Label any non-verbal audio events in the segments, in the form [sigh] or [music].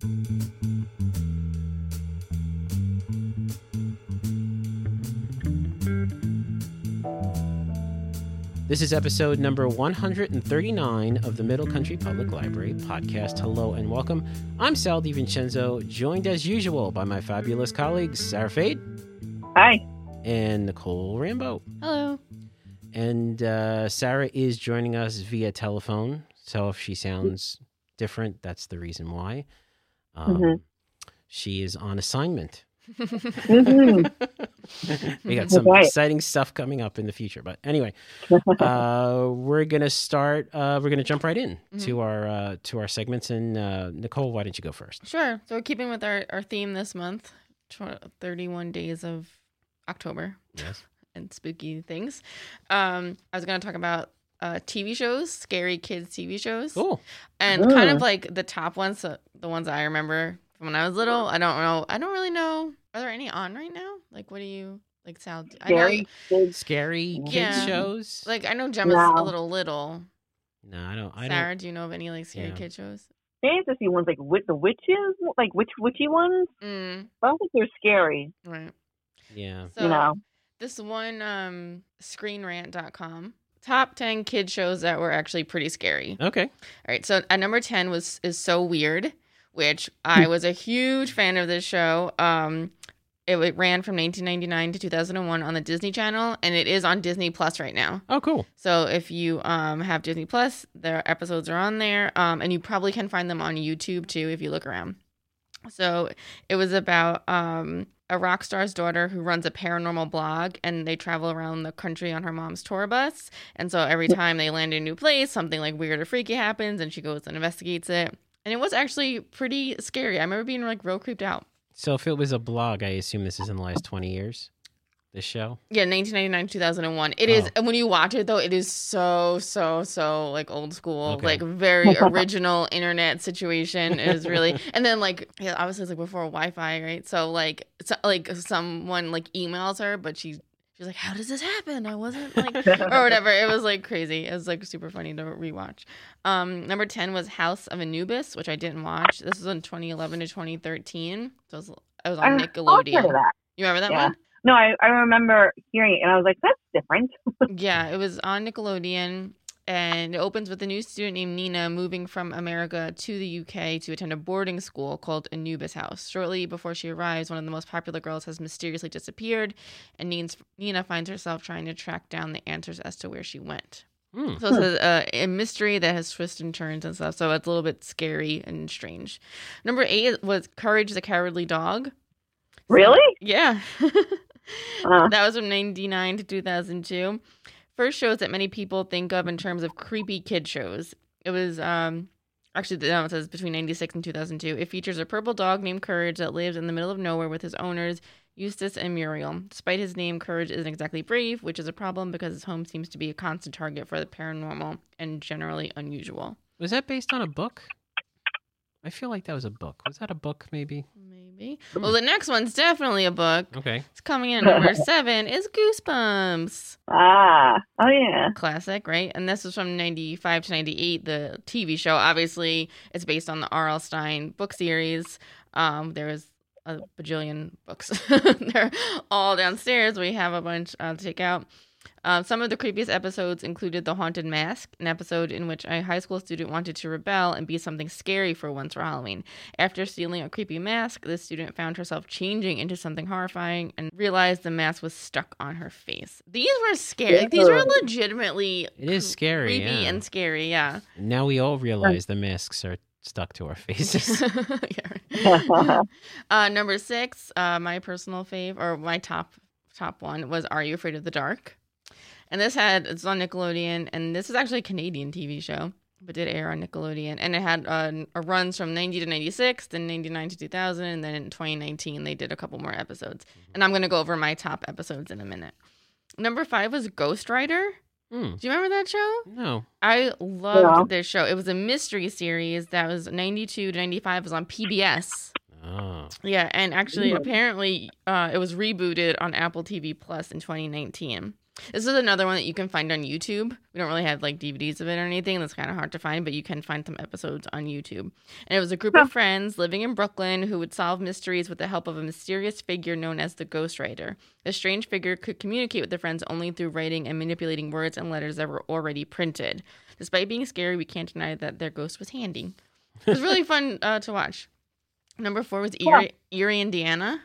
This is episode number 139 of the Middle Country Public Library podcast. Hello and welcome. I'm Sal DiVincenzo, joined as usual by my fabulous colleagues, Sarah Fade Hi. and Nicole Rambo. Hello. And uh, Sarah is joining us via telephone. So if she sounds different, that's the reason why. Um, Mhm. She is on assignment. Mhm. [laughs] we got some Right. exciting stuff coming up in the future. But anyway, [laughs] uh, we're gonna start. Uh, we're gonna jump right in to our uh, to our segments. And uh, Nicole, why don't you go first? Sure. So we're keeping with our, our theme this month, tw- 31 days of October Yes. and spooky things. Um, I was going to talk about uh, TV shows, scary kids TV shows, Cool. and kind of like the top ones, so the ones I remember from when I was little. I don't know. I don't really know. Are there any on right now? Like, what do you like? Sal? I know. Scary kids. Scary kids Yeah. shows. Like, I know Gemma's No. a little little. no, I don't. I Sarah, do you know of any like scary Yeah. kid shows? fantasy ones, like with the witches, like witch witchy ones. Mm, I don't think they're scary. right. Yeah. So, you know. this one um screenrant.com top 10 kid shows that were actually pretty scary Okay. all right so at number 10 was is so weird which i was a huge fan of this show um it, it ran from 1999 to 2001 on the disney channel and it is on disney plus right now Oh, cool. so if you um have disney plus their episodes are on there um and you probably can find them on youtube too if you look around so it was about um, a rock star's daughter who runs a paranormal blog, and they travel around the country on her mom's tour bus. And so every time they land in a new place, something like weird or freaky happens, and she goes and investigates it. And it was actually pretty scary. I remember being like real creeped out. So if it was a blog, I assume this is in the last twenty years. This show. Yeah, 1999, 2001. It is, Oh. and when you watch it though, it is so, so, so like old school, Okay. like very [laughs] original internet situation. It is really, [laughs] and then like, yeah, obviously it's like before Wi-Fi, right? So like, so, like someone like emails her, but she she's like, "How does this happen? I wasn't like, [laughs] or whatever." It was like crazy. It was like super funny to rewatch. Um, number ten was House of Anubis, which I didn't watch. This was in 2011 to 2013. So it was, it was on I've heard Nickelodeon. that. You remember that Yeah. one? No, I, I remember hearing it and I was like, that's different. [laughs] Yeah, it was on Nickelodeon, and it opens with a new student named Nina moving from America to the UK to attend a boarding school called Anubis House. Shortly before she arrives, one of the most popular girls has mysteriously disappeared, and Nina's, Nina finds herself trying to track down the answers as to where she went. Hmm. So it's a, a, a mystery that has twists and turns and stuff, so it's a little bit scary and strange. Number eight was Courage the Cowardly Dog. Really? Yeah. [laughs] Uh, That was from 99 to 2002. First shows that many people think of in terms of creepy kid shows. It was um actually no, it says between 96 and 2002. It features a purple dog named Courage that lives in the middle of nowhere with his owners Eustace and Muriel. Despite his name, Courage isn't exactly brave, which is a problem because his home seems to be a constant target for the paranormal and generally unusual. Was that based on a book? I feel like that was a book. Was that a book? Maybe. Maybe. Well, the next one's definitely a book. Okay. It's coming in at number [laughs] seven. Is Goosebumps. ah, oh yeah. classic, right? And this is from 95 to 98, the TV show. Obviously, it's based on the R.L. Stine book series. Um, there was a bajillion books. [laughs] They're all downstairs. We have a bunch uh, to take out. Um, some of the creepiest episodes included The Haunted Mask, an episode in which a high school student wanted to rebel and be something scary for once for Halloween. After stealing a creepy mask, the student found herself changing into something horrifying and realized the mask was stuck on her face. These were scary. Like, these were legitimately It is scary. creepy yeah. and scary. Yeah. Now we all realize the masks are stuck to our faces. [laughs] Yeah, [laughs] uh, number six, uh, my personal fave or my top top one was Are You Afraid of the Dark? And this had it's on Nickelodeon, and this is actually a Canadian TV show, but did air on Nickelodeon, and it had uh, a runs from ninety to ninety six, then ninety nine to two thousand, and then in twenty nineteen they did a couple more episodes. And I'm gonna go over my top episodes in a minute. Number five was Ghostwriter. Hmm. Do you remember that show? No. I loved Yeah. this show. It was a mystery series that was 92 to 95 was on PBS. Oh. Yeah, and actually apparently uh, it was rebooted on Apple TV Plus in 2019. This is another one that you can find on YouTube. We don't really have like DVDs of it or anything. That's kind of hard to find, but you can find some episodes on YouTube. And it was a group of friends living in Brooklyn who would solve mysteries with the help of a mysterious figure known as the ghostwriter. The strange figure could communicate with the friends only through writing and manipulating words and letters that were already printed. Despite being scary, we can't deny that their ghost was handy. It was really [laughs] fun uh, to watch. Number four was Erie, Erie, Indiana.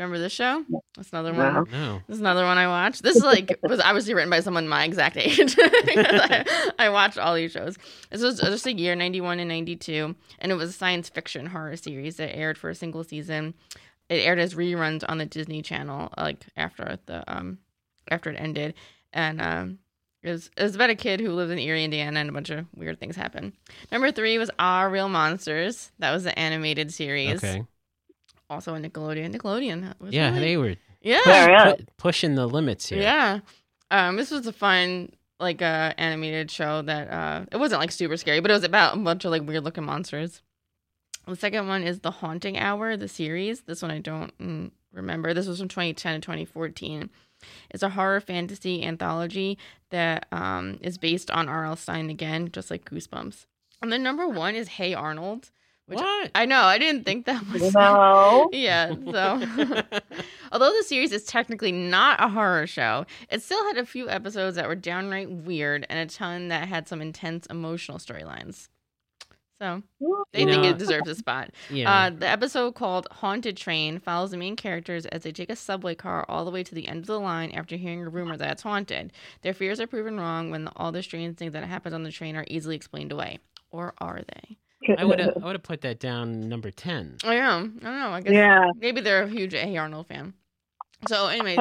Do you remember this show? That's another one. No. No. This is another one I watched. This is like [laughs] was obviously written by someone my exact age. [laughs] I, I watched all these shows. This was just a year, ninety one and ninety two, and it was a science fiction horror series that aired for a single season. It aired as reruns on the Disney Channel, like after the um after it ended, and um. It was, it was about a kid who lives in Erie, Indiana, and a bunch of weird things happen. Number three was Aaahh!!! Real Monsters. That was the animated series. Okay. Also a Nickelodeon. Nickelodeon. was Yeah, really- they were yeah. Very good. pu- pushing the limits here. Yeah. Um, this was a fun like uh animated show that uh it wasn't like super scary, but it was about a bunch of like weird looking monsters. The second one is The Haunting Hour, the series. This one I don't mm, remember. This was from 2010 to 2014. It's a horror fantasy anthology that um is based on R.L. Stine again, just like Goosebumps. And then number one is Hey Arnold. Which What? I know, I didn't think that was [laughs] No. yeah, so [laughs] although the series is technically not a horror show, it still had a few episodes that were downright weird and a ton that had some intense emotional storylines. So they You think know- it deserves a spot. [laughs] yeah. Uh, the episode called Haunted Train follows the main characters as they take a subway car all the way to the end of the line after hearing a rumor that it's haunted. Their fears are proven wrong when all the strange things that happen on the train are easily explained away. Or are they? I would have I would have put that down number 10. I am. I don't know. I guess Yeah. Maybe they're a huge A. Arnold fan. So, anyway,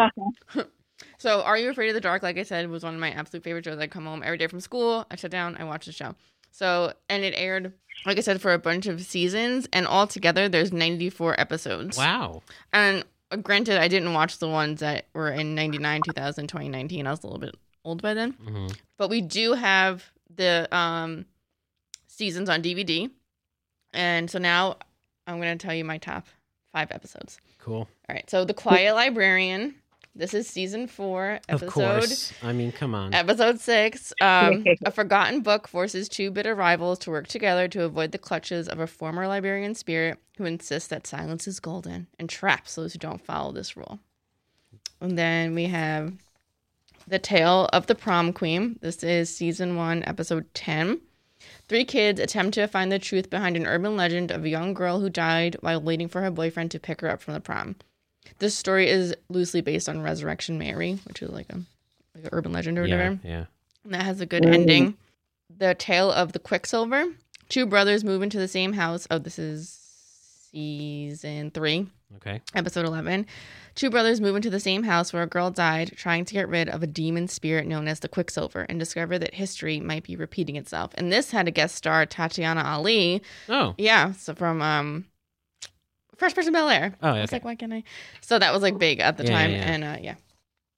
[laughs] so Are You Afraid of the Dark? Like I said, was one of my absolute favorite shows. I come home every day from school, I sit down, I watch the show. So, and it aired, like I said, for a bunch of seasons, and altogether there's 94 episodes. Wow. And uh, granted, I didn't watch the ones that were in 99, 2000, 2019. I was a little bit old by then. hmm But we do have the um, seasons on DVD. And so now I'm going to tell you my top five episodes. Cool. All right. So The Quiet Librarian. This is season four, episode Of course. I mean, come on. episode six. Um, [laughs] a forgotten book forces two bitter rivals to work together to avoid the clutches of a former librarian spirit who insists that silence is golden and traps those who don't follow this rule. And then we have The Tale of the Prom Queen. This is season one, episode 10. Three kids attempt to find the truth behind an urban legend of a young girl who died while waiting for her boyfriend to pick her up from the prom. This story is loosely based on Resurrection Mary, which is like a like an urban legend or yeah, whatever. yeah. And that has a good Mm. ending. The Tale of the Quicksilver. Two brothers move into the same house. Oh, this is season three, Okay. episode 11. Two brothers move into the same house where a girl died, trying to get rid of a demon spirit known as the Quicksilver, and discover that history might be repeating itself. And this had a guest star, Tatiana Ali. Oh. Yeah, so from um, Fresh Prince Bel Air. Oh, I was okay. like, why can't I? So that was like big at the Yeah, time. yeah, yeah. And uh, yeah.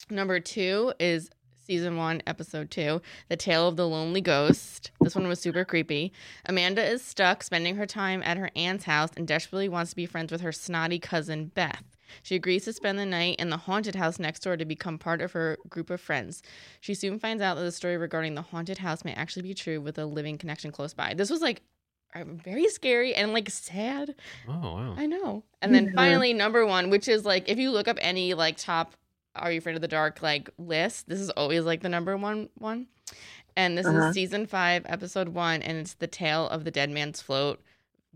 Number two is season one, episode two The Tale of the Lonely Ghost. This one was super creepy. Amanda is stuck spending her time at her aunt's house and desperately wants to be friends with her snotty cousin, Beth. She agrees to spend the night in the haunted house next door to become part of her group of friends. She soon finds out that the story regarding the haunted house may actually be true with a living connection close by. This was like very scary and like sad. Oh, wow. I know. And then finally, number one, which is like if you look up any like top Are You Afraid of the Dark like list, this is always like the number one one. And this Uh-huh. is season five, episode one, and it's the tale of the dead man's float.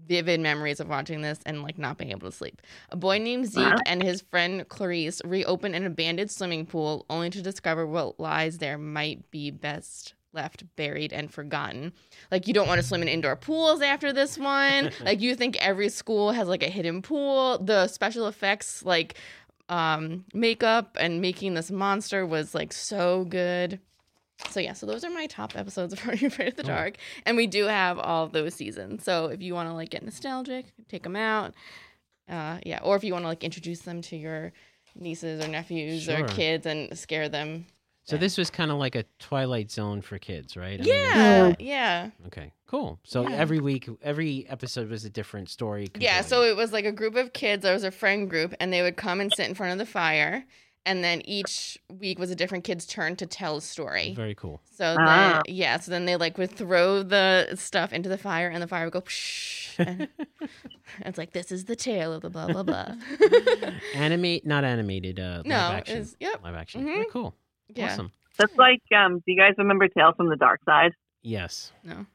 Vivid memories of watching this and like not being able to sleep. A boy named Zeke and his friend Clarice reopen an abandoned swimming pool only to discover what lies there might be best left buried and forgotten. Like you don't want to swim in indoor pools after this one. [laughs] like you think every school has like a hidden pool. The special effects like um makeup and making this monster was like so good. So yeah, so those are my top episodes of [laughs] Are You Afraid of the Cool. Dark, and we do have all of those seasons. So if you want to like get nostalgic, take them out. Uh, yeah, or if you want to like introduce them to your nieces or nephews Sure. or kids and scare them. So this was kind of like a Twilight Zone for kids, right? I mean, Yeah, yeah, okay. Cool. So Yeah. every week, every episode was a different story. yeah. So it was like a group of kids. There was a friend group, and they would come and sit in front of the fire, and then each week was a different kid's turn to tell a story. Very cool. So then, Ah. yeah, so then they like would throw the stuff into the fire, and the fire would go. Psh, and [laughs] it's like this is the tale of the blah blah blah. [laughs] Animate, not animated. Uh, live no, action. it's yep, live action. Mhm. Very cool. yeah, Awesome. That's like, um, do you guys remember Tales from the Dark Side? Yes, no,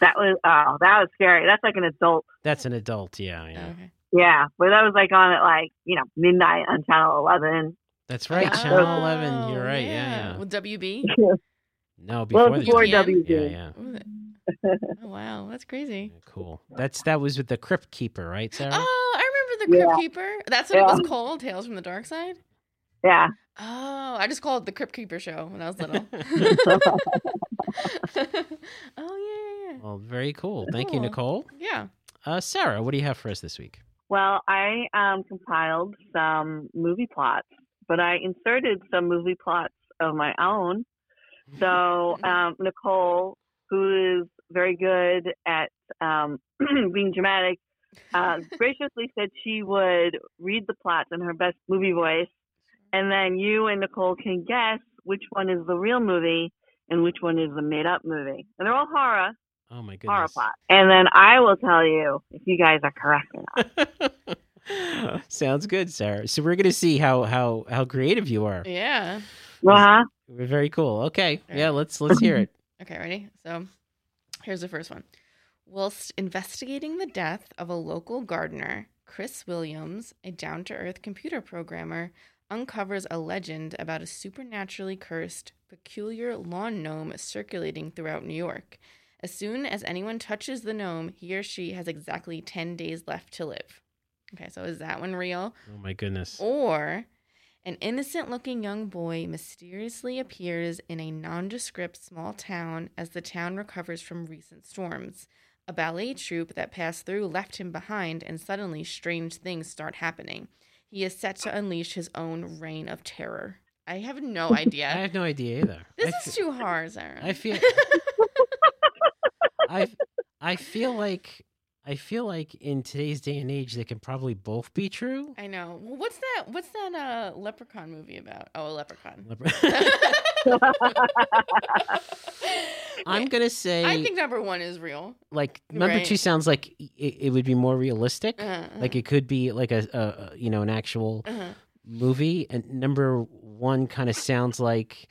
That was, oh, that was scary. That's like an adult. that's an adult. Yeah, yeah. okay. Yeah, but that was like on at like you know midnight on channel eleven. That's right. Yeah. Channel oh, Eleven. You're right. Yeah, yeah. With WB. [laughs] No, before, well, before WB. WB. Yeah, yeah. What was it? [laughs] Oh wow, that's crazy. Yeah, Cool. That's that was with the Crypt Keeper, right, Sarah? Oh, I remember the Crypt Yeah. Keeper. That's what it was called, Tales from the Dark Side. Yeah. Oh, I just called it the Crypt Keeper show when I was little. [laughs] oh yeah, yeah, Well, very cool. Thank you, Nicole. yeah. Uh, Sarah, what do you have for us this week? Well, I um, compiled some movie plots, but I inserted some movie plots of my own. So [laughs] um, Nicole, who is very good at um, [clears throat] being dramatic, uh, [laughs] graciously said she would read the plots in her best movie voice, and then you and Nicole can guess which one is the real movie and which one is the made-up movie. And they're all horror, Oh my horror goodness. plots. And then I will tell you if you guys are correct or not. [laughs] Sounds good, Sarah. So we're gonna see how how how creative you are. Yeah. Uh-huh. Very cool. Okay. Yeah. Yeah, let's let's hear it. [laughs] Okay, ready? So here's the first one. Whilst investigating the death of a local gardener, Chris Williams, a down to earth computer programmer, uncovers a legend about a supernaturally cursed, peculiar lawn gnome circulating throughout New York. As soon as anyone touches the gnome, he or she has exactly 10 days left to live. Okay, so is that one real? Oh my goodness. Or an innocent looking young boy mysteriously appears in a nondescript small town as the town recovers from recent storms. A ballet troupe that passed through left him behind, and suddenly strange things start happening. He is set to unleash his own reign of terror. I have no [laughs] idea. I have no idea either. this I is too hard, Sarah. I feel [laughs] [laughs] I I feel like I feel like in today's day and age they can probably both be true. I know. Well, what's that? What's that uh, leprechaun movie about? Oh, a leprechaun. [laughs] I'm gonna say I think number one is real. like number Right. two sounds like it, it would be more realistic. Uh-huh, Like it could be like a, a a, you know an actual uh-huh. movie, and number one kind of sounds like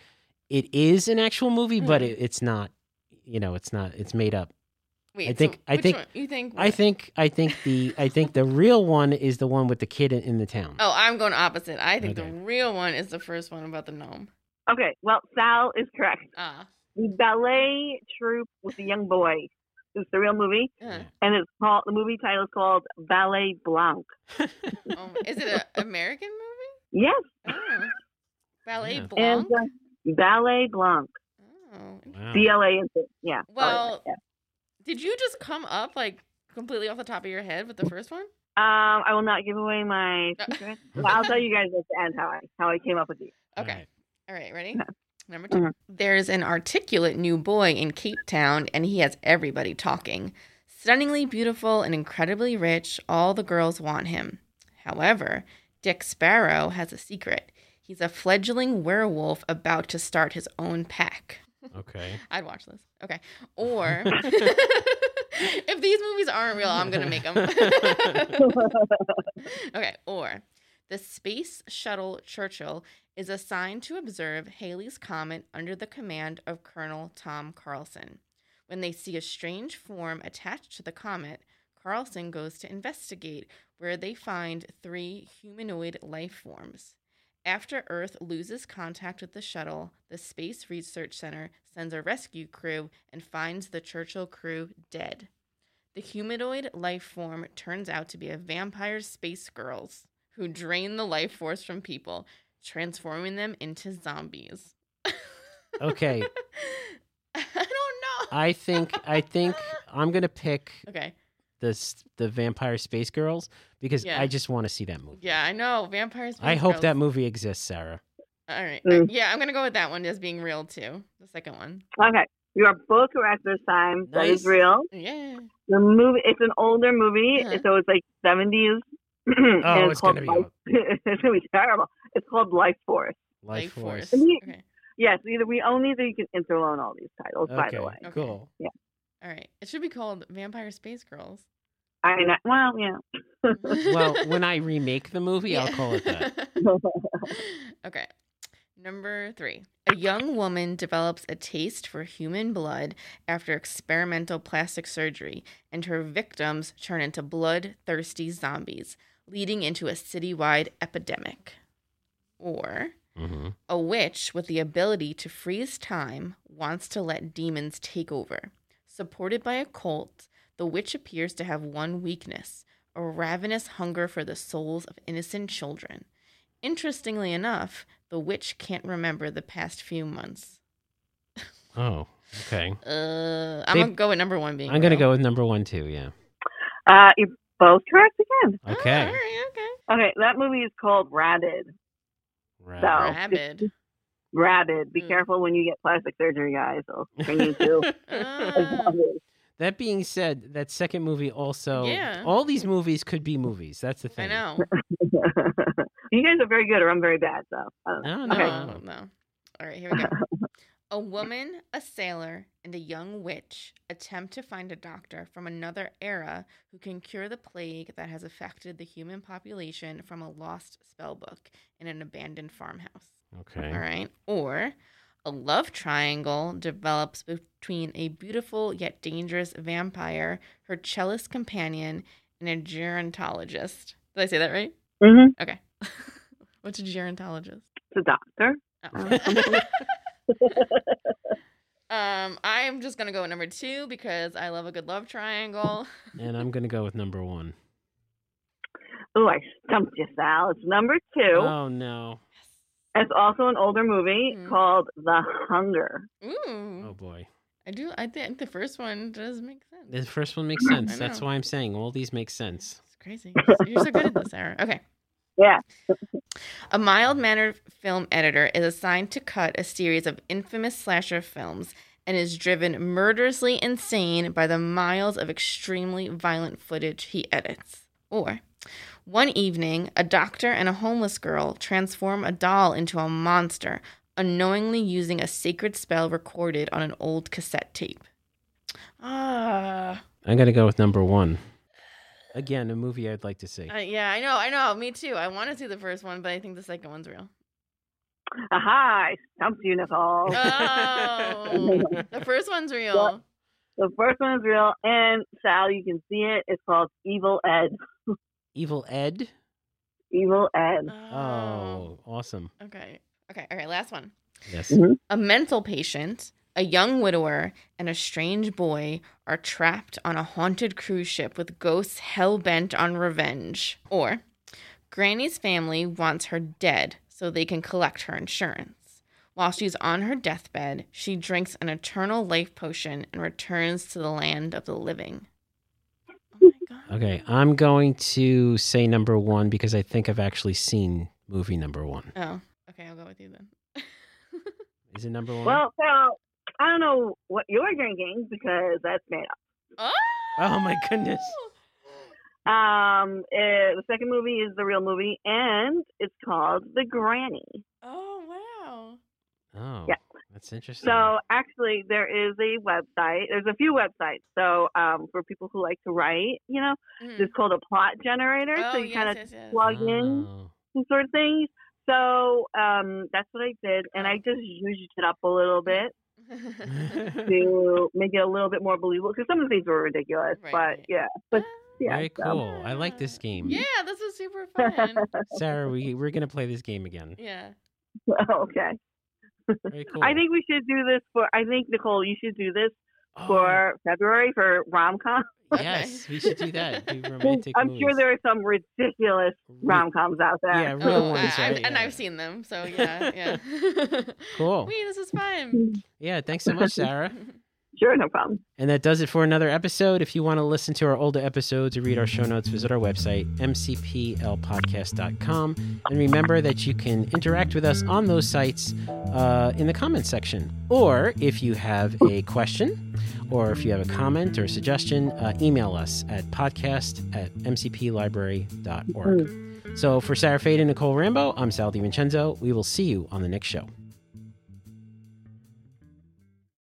it is an actual movie, but Mhm. it, it's not. You know, it's not. It's made up. Wait, think- so I which think- one? you think I think. I think the. I think the real one is the one with the kid in, in the town. Oh, I'm going opposite. I think Okay. the real one is the first one about the gnome. Okay, well, Sal is correct. Ah, The ballet troupe with the young boy is the real movie, uh, and it's called the movie title is called Ballet Blanc. [laughs] oh, is it an American movie? Yes, Oh. Ballet Yeah. Blanc. and uh, Ballet Blanc. Oh. Wow. B L A N C. Yeah. Well- yeah. Did you just come up like completely off the top of your head with the first one? Um, I will not give away my Uh, secret. but I'll tell you guys at the end how I how I came up with these. Okay. Alright. All right, ready? Yeah. [laughs] Number 2 Mhm. There's an articulate new boy in Cape Town, and he has everybody talking. Stunningly beautiful and incredibly rich, all the girls want him. However, Dick Sparrow has a secret. He's a fledgling werewolf about to start his own pack. Okay. [laughs] I'd watch this. Okay. Or [laughs] [laughs] if these movies aren't real, I'm going to make them. okay. Or the Space Shuttle Churchill is assigned to observe Halley's Comet under the command of Colonel Tom Carlson. When they see a strange form attached to the comet, Carlson goes to investigate, where they find three humanoid life forms. After Earth loses contact with the shuttle, the Space Research Center sends a rescue crew and finds the Churchill crew dead. The humanoid life form turns out to be a vampire space girls who drain the life force from people, transforming them into zombies. [laughs] Okay. I don't know. I think. I think [laughs] I'm gonna pick okay. The the vampire space girls because Yeah. I just want to see that movie. Yeah, I know. Vampire space I hope girls. that movie exists, Sarah. All right. Mm. Yeah, I'm going to go with that one as being real too. The second one. Okay, you are both correct this time. That is real. Yeah. The movie. It's an older movie, Uh-huh. so it's like seventies. [clears throat] Oh, it's gonna be. [laughs] it's gonna be terrible. It's called Life Force. Life Force. And we- Okay. Yes, either we own these or you can interloan all these titles. By the way, Okay. cool. All right. It should be called Vampire Space Girls. I know. Well, yeah. [laughs] Well, when I remake the movie, I'll call it that. [laughs] okay. Number three. A young woman develops a taste for human blood after experimental plastic surgery, and her victims turn into bloodthirsty zombies, leading into a citywide epidemic. Or hmm a witch with the ability to freeze time wants to let demons take over. Supported by a cult, the witch appears to have one weakness a ravenous hunger for the souls of innocent children. Interestingly enough, the witch can't remember the past few months. [laughs] Oh, okay. Uh, I'm They- gonna go with number one being. I'm gonna go with number one too. Yeah. Uh, you're both correct again. Oh, Okay. all right, okay. Okay, that movie is called Rabid. Right. So- Rabid. Rabid. Be Mm. careful when you get plastic surgery, guys. It'll turn you into a zombie. That being said, that second movie also. Yeah. All these movies could be movies. That's the thing. I know. [laughs] you guys are very good, or I'm very bad. So I don't know. No, no. No, no. All right, here we go. A woman, a sailor, and a young witch attempt to find a doctor from another era who can cure the plague that has affected the human population from a lost spell book in an abandoned farmhouse. Okay. All right. Or a love triangle develops between a beautiful yet dangerous vampire, her cellist companion, and a gerontologist. Did I say that right? hmm Okay. [laughs] What's a gerontologist? It's a doctor. Oh. [laughs] um, I'm just gonna go with number two because I love a good love triangle. [laughs] And I'm gonna go with number one. Oh, I stumped you, Sal. It's number two. Oh no. It's also an older movie Mhm. called The Hunger. Ooh, Oh boy. I do. I think the first one does make sense. The first one makes sense. That's why I'm saying all these make sense. It's crazy. You're so good at this, Sarah. Okay. Yeah. A mild mannered film editor is assigned to cut a series of infamous slasher films and is driven murderously insane by the miles of extremely violent footage he edits. Or, one evening, a doctor and a homeless girl transform a doll into a monster, unknowingly using a sacred spell recorded on an old cassette tape. Ah. I'm gonna go with number one. Again, a movie I'd like to see. Uh, yeah, I know, I know. Me too. I want to see the first one, but I think the second one's real. Aha! I stumped you, Nicole. Oh, [laughs] the first one's real. the first one is real, and Sal, you can see it. It's called Evil Ed. Evil Ed. Evil Ed. Oh, awesome. Okay. Okay. All right. Last one. Yes. Mhm. A mental patient, a young widower, and a strange boy are trapped on a haunted cruise ship with ghosts hell bent on revenge. Or, Granny's family wants her dead so they can collect her insurance. While she's on her deathbed, she drinks an eternal life potion and returns to the land of the living. Oh my god. Okay, I'm going to say number one because I think I've actually seen movie number one. Oh, okay. I'll go with you then. [laughs] Is it number one? Well, Sal, I don't know what you're drinking because that's made up. oh! Oh, my goodness. Um, eh, the second movie is the real movie, and it's called The Granny. Oh wow. oh, yeah. That's interesting. So actually, there is a website. There's a few websites. So um, for people who like to write, you know, Mhm. it's called a plot generator. Oh, so you yes, kind of yes, yes. plug in Oh. some sort of things. So um, that's what I did, and Oh. I just used it up a little bit [laughs] to make it a little bit more believable because some of the things were ridiculous. Right, but right. yeah, but yeah. Very so- cool. I like this game. yeah, this was super fun. [laughs] Sarah, we, we're going to play this game again. yeah. [laughs] okay. Very [laughs] cool. I think we should do this for. I think Nicole, you should do this Oh, for February for rom com. [laughs] Yes, we should do that. Do [laughs] romantic I'm movies. sure there are some ridiculous rom coms out there. Yeah, real Oh, ones, I, I've- right? and I've seen them, so yeah, yeah. Cool. Wait, this is fun. Yeah, thanks so much, Sarah. Sure, no problem. And that does it for another episode. If you want to listen to our older episodes or read our show notes, visit our website, mcplpodcast.com. And remember that you can interact with us on those sites uh, in the comments section. Or if you have a question, or if you have a comment or a suggestion, uh, email us at podcast at mcplibrary.org. So for Sarah Fade and Nicole Rambo, I'm Sal DiVincenzo. We will see you on the next show.